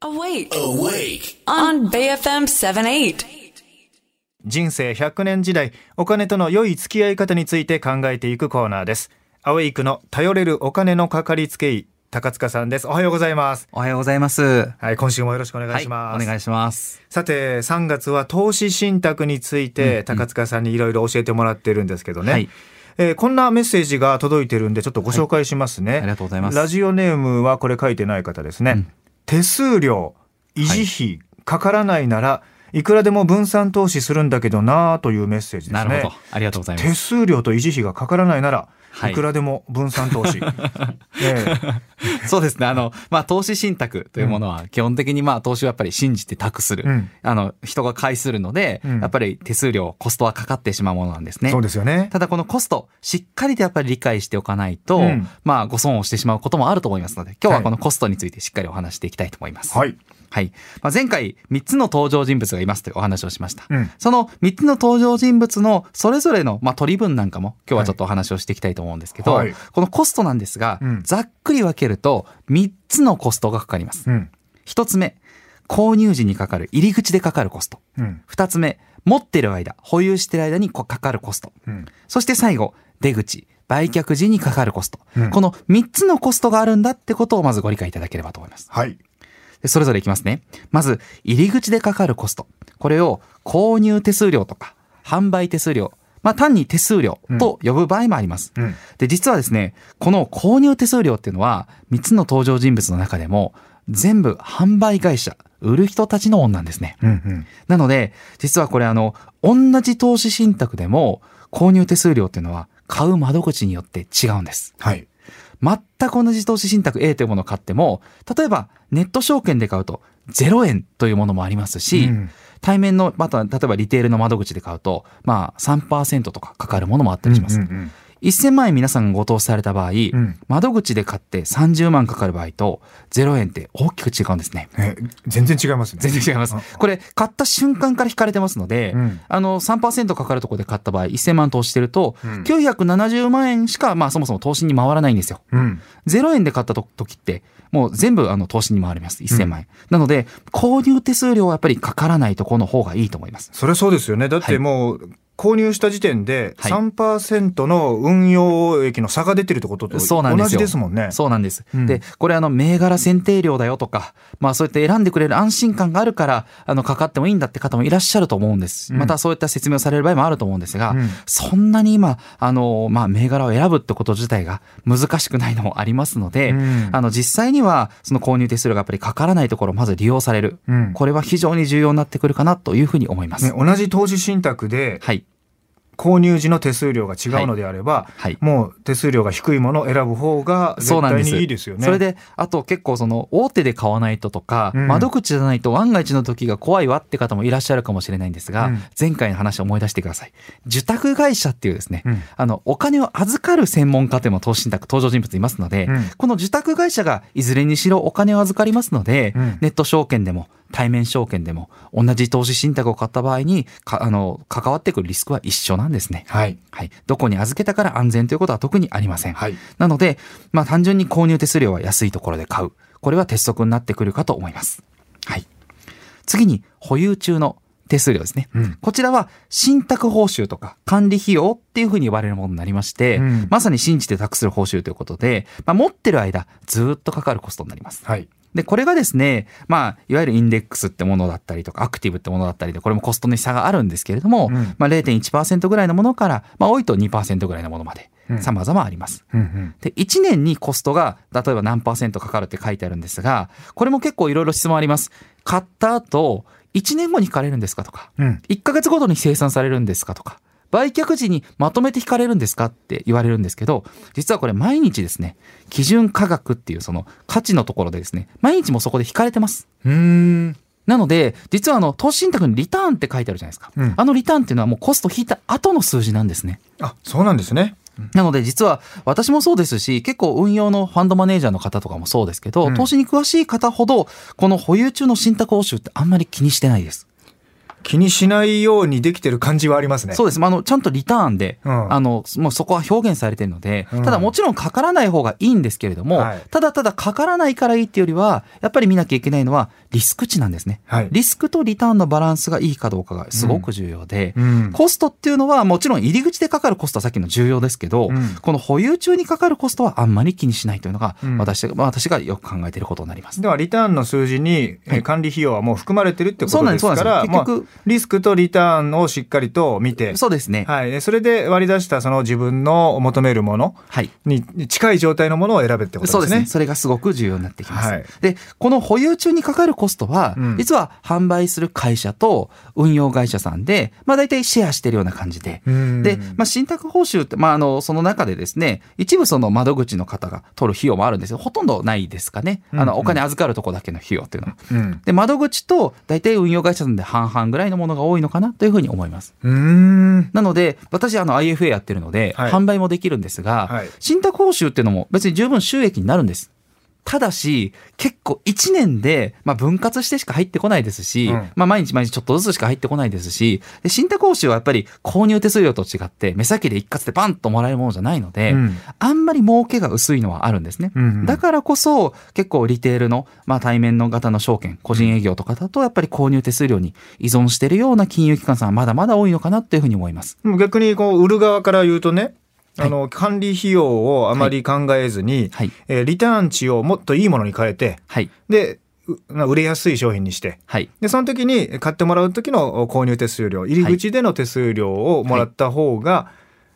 Awake. Awake. On BFM 78. 人生100年時代お金との良い付き合い方について考えていくコーナーです。アウェイクの頼れるお金のかかりつけ医高塚さんです。おはようございます。おはようございます。ははい今週もよろしくお願いします、お願いします。さて3月は投資信託について高塚さんにいろいろ教えてもらってるんですけどね、はい。えーこんなメッセージが届いてるんでちょっとご紹介しますね、ありがとうございます。ラジオネームはこれ書いてない方ですね、うん手数料維持費、かからないならいくらでも分散投資するんだけどなあというメッセージですねなるほど。ありがとうございま手す。数料と維持費がかからないなら、はいい、くらでも分散投資、えそうですね。あの、まあ、投資信託というものは、基本的にまあ、投資をやっぱり信じて託する。うんあの、人が介するので、うんやっぱり手数料、コストはかかってしまうものなんですねえそう。ですよねただこのコスト、しっかりとやっぱり理解しておかないと、うんまあ、ご損をしてしまうこともあると思いますので、今日はこのコストについてしっかりお話していきたいと思います。はい、はい。まあ、前回、3つの登場人物がいますというお話をしました。うんその3つの登場人物のそれぞれの、まあ、取り分なんかも今日はちょっとお話をしていきたいと思うんですけど、はいこのコストなんですが、うんざっくり分けると3つのコストがかかります。うん1つ目、購入時にかかる入り口でかかるコスト。うん2つ目、持ってる間、保有してる間にかかるコスト。うんそして最後、出口、売却時にかかるコスト。うんこの3つのコストがあるんだってことをまずご理解いただければと思います。はいでそれぞれいきますね。まず、入り口でかかるコスト。これを購入手数料とか、販売手数料、まあ単に手数料と呼ぶ場合もあります。うんで、実はですね、この購入手数料っていうのは、3つの登場人物の中でも、全部販売会社、売る人たちの恩なんですね。うんうんなので、実はこれあの、同じ投資信託でも、購入手数料っていうのは、買う窓口によって違うんです。はい全く同じ投資信託 A というものを買っても、例えばネット証券で買うと0円というものもありますし、うん対面の、また例えばリテールの窓口で買うと、まあ3%とかかかるものもあったりします。うんうん1000万円皆さんがご投資された場合、ん窓口で買って30万かかる場合と0円って大きく違うんですね。え全然違いますね全然違います。これ、買った瞬間から引かれてますので、うんあの、3%かかるところで買った場合、1000万投資してると、うん970万円しか、まあそもそも投資に回らないんですよ。うん0円で買ったと時って、もう全部あの投資に回ります。1000万円。なので、購入手数料はやっぱりかからないところの方がいいと思います。それはそうですよねだっはいてもう、購入した時点ではい3%の運用益の差が出てるってことと同そうなんですよ。じですもんね。そうなんです。うんで、これあの、銘柄選定料だよとか、まあそうやって選んでくれる安心感があるから、あの、かかってもいいんだって方もいらっしゃると思うんです。うんまたそういった説明をされる場合もあると思うんですが、うんそんなに今、あの、まあ銘柄を選ぶってこと自体が難しくないのもありますので、うんあの、実際には、その購入手数料がやっぱりかからないところをまず利用される。うんこれは非常に重要になってくるかなというふうに思います。ね、同じ投資信託ではい。購入時の手数料が違うのであれば、はい。もう手数料が低いものを選ぶ方が絶対。にいいですよね。それで、あと結構その、大手で買わないととか、うん窓口じゃないと万が一の時が怖いわって方もいらっしゃるかもしれないんですが、うん前回の話を思い出してください。受託会社っていうですね、うんあの、お金を預かる専門家というのも投資信託登場人物いますので、うんこの受託会社がいずれにしろお金を預かりますので、うんネット証券でも対面証券でも同じ投資信託を買った場合に、かあの、関わってくるリスクは一緒なんですね。はい。はい。どこに預けたから安全ということは特にありません。はい。なので、まあ単純に購入手数料は安いところで買う。これは鉄則になってくるかと思います。はい。次に、保有中の手数料ですね。うんこちらは、信託報酬とか管理費用っていうふうに呼ばれるものになりまして、うんまさに信じて託する報酬ということで、まあ、持ってる間、ずっとかかるコストになります。はい。で、これがですね、まあ、いわゆるインデックスってものだったりとか、アクティブってものだったりで、これもコストに差があるんですけれども、うんまあ、0.1%ぐらいのものから、まあ、多いと2%ぐらいのものまでう、ん様々あります。うんうん。で、1年にコストが、例えば何パーセントかかるって書いてあるんですが、これも結構いろいろ質問あります。買った後、1年後に引かれるんですかとか、うん。1ヶ月ごとに生産されるんですかとか、売却時にまとめて引かれるんですかって言われるんですけど、実はこれ毎日ですね、基準価格っていうその価値のところでですね、毎日もそこで引かれてます。うーん。なので、実はあの、投資信託にリターンって書いてあるじゃないですか。うんあのリターンっていうのはもうコスト引いた後の数字なんですね。あ、そうなんですね。なので実は私もそうですし、結構運用のファンドマネージャーの方とかもそうですけど、うん投資に詳しい方ほど、この保有中の信託報酬ってあんまり気にしてないです。気にしないようにできてる感じはありますね。そうです。まああの、ちゃんとリターンで、うんあの、もうそこは表現されてるので、うんただもちろんかからない方がいいんですけれども、はいただただかからないからいいっていうよりは、やっぱり見なきゃいけないのは、リスク値なんですね。はいリスクとリターンのバランスがいいかどうかがすごく重要で、うんコストっていうのはもちろん入り口でかかるコストはさっきの重要ですけど、うんこの保有中にかかるコストはあんまり気にしないというのがうん私,、がよく考えていることになります。ではリターンの数字に、管理費用はもう含まれてるってこそうなんですとですから結局まあリスクとリターンをしっかりと見て、そうですね。はい、でそれで割り出したその自分の求めるものはい。に近い状態のものを選べってことですね。そうですね。それがすごく重要になってきます。はいで、この保有中にかかるコストは、うん。実は販売する会社と運用会社さんで、まあ大体シェアしてるような感じで、うん。で、まあ、信託報酬って、まあ、あの、その中でですね、一部その窓口の方が取る費用もあるんですけど、ほとんどないですかね。あの、お金預かるとこだけの費用っていうのは。うん。で、窓口と大体運用会社さんで半々ぐらいのものが多いのかなというふうに思います。なので、私、あの、IFA やってるので、はい。販売もできるんですが、はい。信託報酬っていうのも別に十分収益になるんです。ただし、結構1年で、まあ、分割してしか入ってこないですし、うんまあ、毎日毎日ちょっとずつしか入ってこないですし、で信託報酬はやっぱり購入手数料と違って、目先で一括でパンともらえるものじゃないので、うんあんまり儲けが薄いのはあるんですね。うんうんだからこそ、結構リテールの、まあ、対面の型の証券、個人営業とかだと、やっぱり購入手数料に依存しているような金融機関さんはまだまだ多いのかなというふうに思います。逆にこう売る側から言うとね、はいあの管理費用をあまり考えずに、はい。えーリターン値をもっといいものに変えてはい。でう売れやすい商品にしてはい。でその時に買ってもらう時の購入手数料入り口での手数料をもらった方が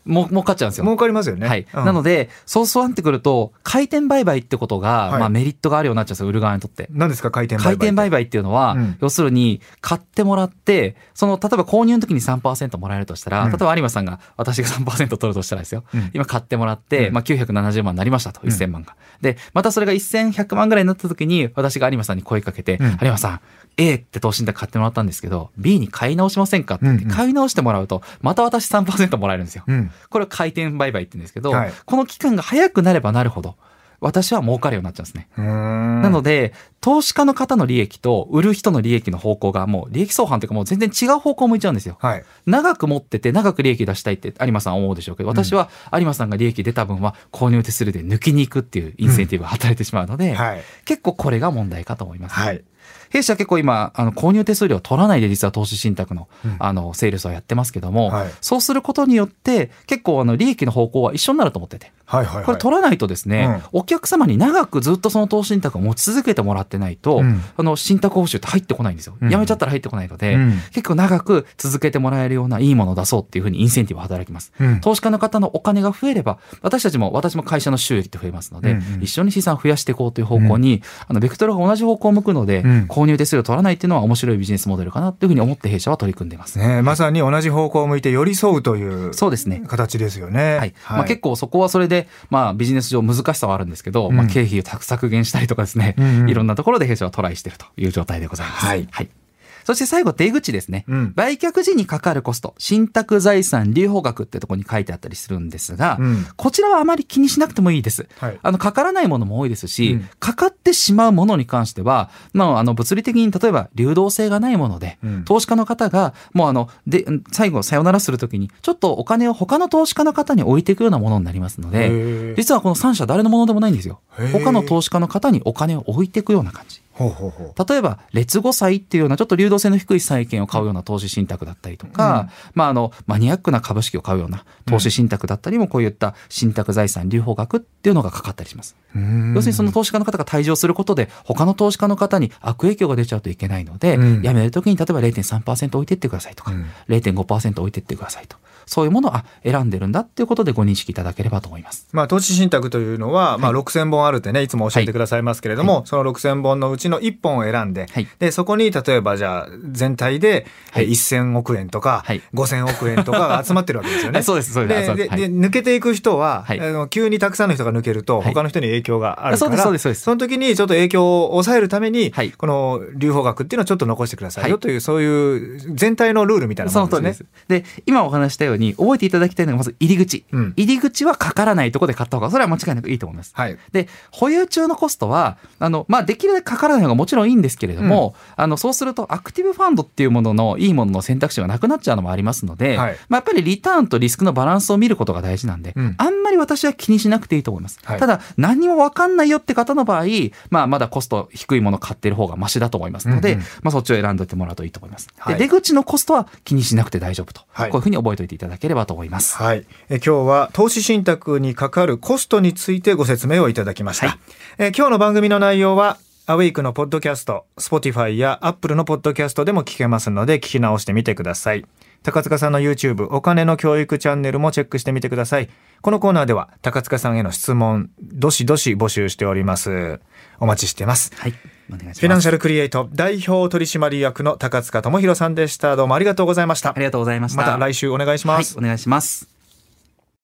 も、儲かっちゃうんですよ。儲かりますよね。はい。うんなので、そうそうなってくると、回転売買ってことが、はいまあメリットがあるようになっちゃうんですよ、売る側にとって。何ですか回転売買回転売買っていうのは、うん要するに、買ってもらって、その、例えば購入の時に3%もらえるとしたら、うん例えば有馬さんが私が3%取るとしたらですよ。うん今買ってもらって、うんまあ970万になりましたと、うん1000万が。で、またそれが1100万ぐらいになった時に、私が有馬さんに声かけて、うん有馬さん、A って投資信託買ってもらったんですけど、B に買い直しませんかって買い直してもらうと、また私3%もらえるんですよ。うんこれを回転売買って言うんですけど、はい。この期間が早くなればなるほど、私は儲かるようになっちゃうんですね。なので、投資家の方の利益と売る人の利益の方向がもう利益相反というかもう全然違う方向を向いちゃうんですよ。はい。長く持ってて長く利益出したいって有馬さんは思うでしょうけど、私は有馬さんが利益出た分は購入手数料で抜きに行くっていうインセンティブが働いてしまうので、はい。結構これが問題かと思います。はい弊社は結構今、あの、購入手数料を取らないで実は投資信託の、うん。あの、セールスをやってますけども、はい。そうすることによって、結構あの、利益の方向は一緒になると思ってて。はいはいはい。これ取らないとですね、お客様に長くずっとその投資信託を持ち続けてもらってないと、うん。あの、信託報酬って入ってこないんですよ。うん。やめちゃったら入ってこないので、うん。結構長く続けてもらえるようないいものを出そうっていうふうにインセンティブが働きます。うん。投資家の方のお金が増えれば、私たちも、私も会社の収益って増えますので、うんうん一緒に資産を増やしていこうという方向に、あの、ベクトルが同じ方向を向くので、うん購入手数料を取らないっていうのは面白いビジネスモデルかなというふうに思って弊社は取り組んでいます。ねまさに同じ方向を向いて寄り添うというそうですね。形ですよね。はい。まあ、結構そこはそれで、まあビジネス上難しさはあるんですけど、うんまあ経費を削減したりとかですね、いろんなところで弊社はトライしているという状態でございます。はいそして最後、出口ですね。うん売却時にかかるコスト、信託財産留保額ってところに書いてあったりするんですが、うんこちらはあまり気にしなくてもいいです。はいあの、かからないものも多いですし、うんかかってしまうものに関しては、まあ、あの、物理的に例えば流動性がないもので、うん投資家の方が、もうあの、で、最後、さよならするときに、ちょっとお金を他の投資家の方に置いていくようなものになりますのへで、ー実はこの3社誰のものでもないんですよ。他の投資家の方にお金を置いていくような感じ。ほうほうほう。例えば、劣後債っていうようなちょっと流動性の低い債券を買うような投資信託だったりとか、まあ、あの、マニアックな株式を買うような投資信託だったりも、こういった信託財産留保額っていうのがかかったりします。うーん。要するにその投資家の方が退場することで、他の投資家の方に悪影響が出ちゃうといけないので、うん。やめるときに例えば0.3%置いてってくださいとか、うん。0.5%置いてってくださいと。そういうものをあ選んでるんだっていうことでご認識いただければと思います。まあ、投資信託というのは、まあ、6000本あるってねいつも教えてくださいますけれども、その6000本のうちの1本を選んで,、はい。でそこに例えばじゃあ全体ではい。え1000億円とか、はい。5000億円とかが集まってるわけですよね。そうですそうです。で抜けていく人は、はい。あの急にたくさんの人が抜けるとはい。他の人に影響があるから、そうですそうですそうです。の時にちょっと影響を抑えるために、はい。この留保額っていうのをちょっと残してくださいよはいとい。う、そういう全体のルールみたいなそものですね。で今お話したようように覚えていただきたいのがまず入り口、うん。入り口はかからないところで買った方がそれは間違いなくいいと思います。はい。で保有中のコストはあの、まあ、できるだけかからないのがもちろんいいんですけれども、あのそうするとアクティブファンドっていうもののいいものの選択肢がなくなっちゃうのもありますので、はい。まあ、やっぱりリターンとリスクのバランスを見ることが大事なんで、うん。あんまり私は気にしなくていいと思います。はい。ただ何にも分かんないよって方の場合、まあ、まだコスト低いものを買ってる方がマシだと思いますので、うんうん。まあ、そっちを選んでおいてもらうといいと思います。はい。で出口のコストは気にしなくて大丈夫と、はい。こういうふうに覚えておいていただければと思います。はい。え今日は投資信託にかかるコストについてご説明をいただきました。はいえ今日の番組の内容は、アウェイクのポッドキャスト、Spotify や Apple のポッドキャストでも聞けますので、聞き直してみてください。高塚さんの YouTube、お金の教育チャンネルもチェックしてみてください。このコーナーでは、高塚さんへの質問、どしどし募集しております。お待ちしてます。はい。フィナンシャルクリエイト代表取締役の高塚智博さんでした。どうもありがとうございましたあ。りがとうございました。また来週お願いします。はい、お願いします。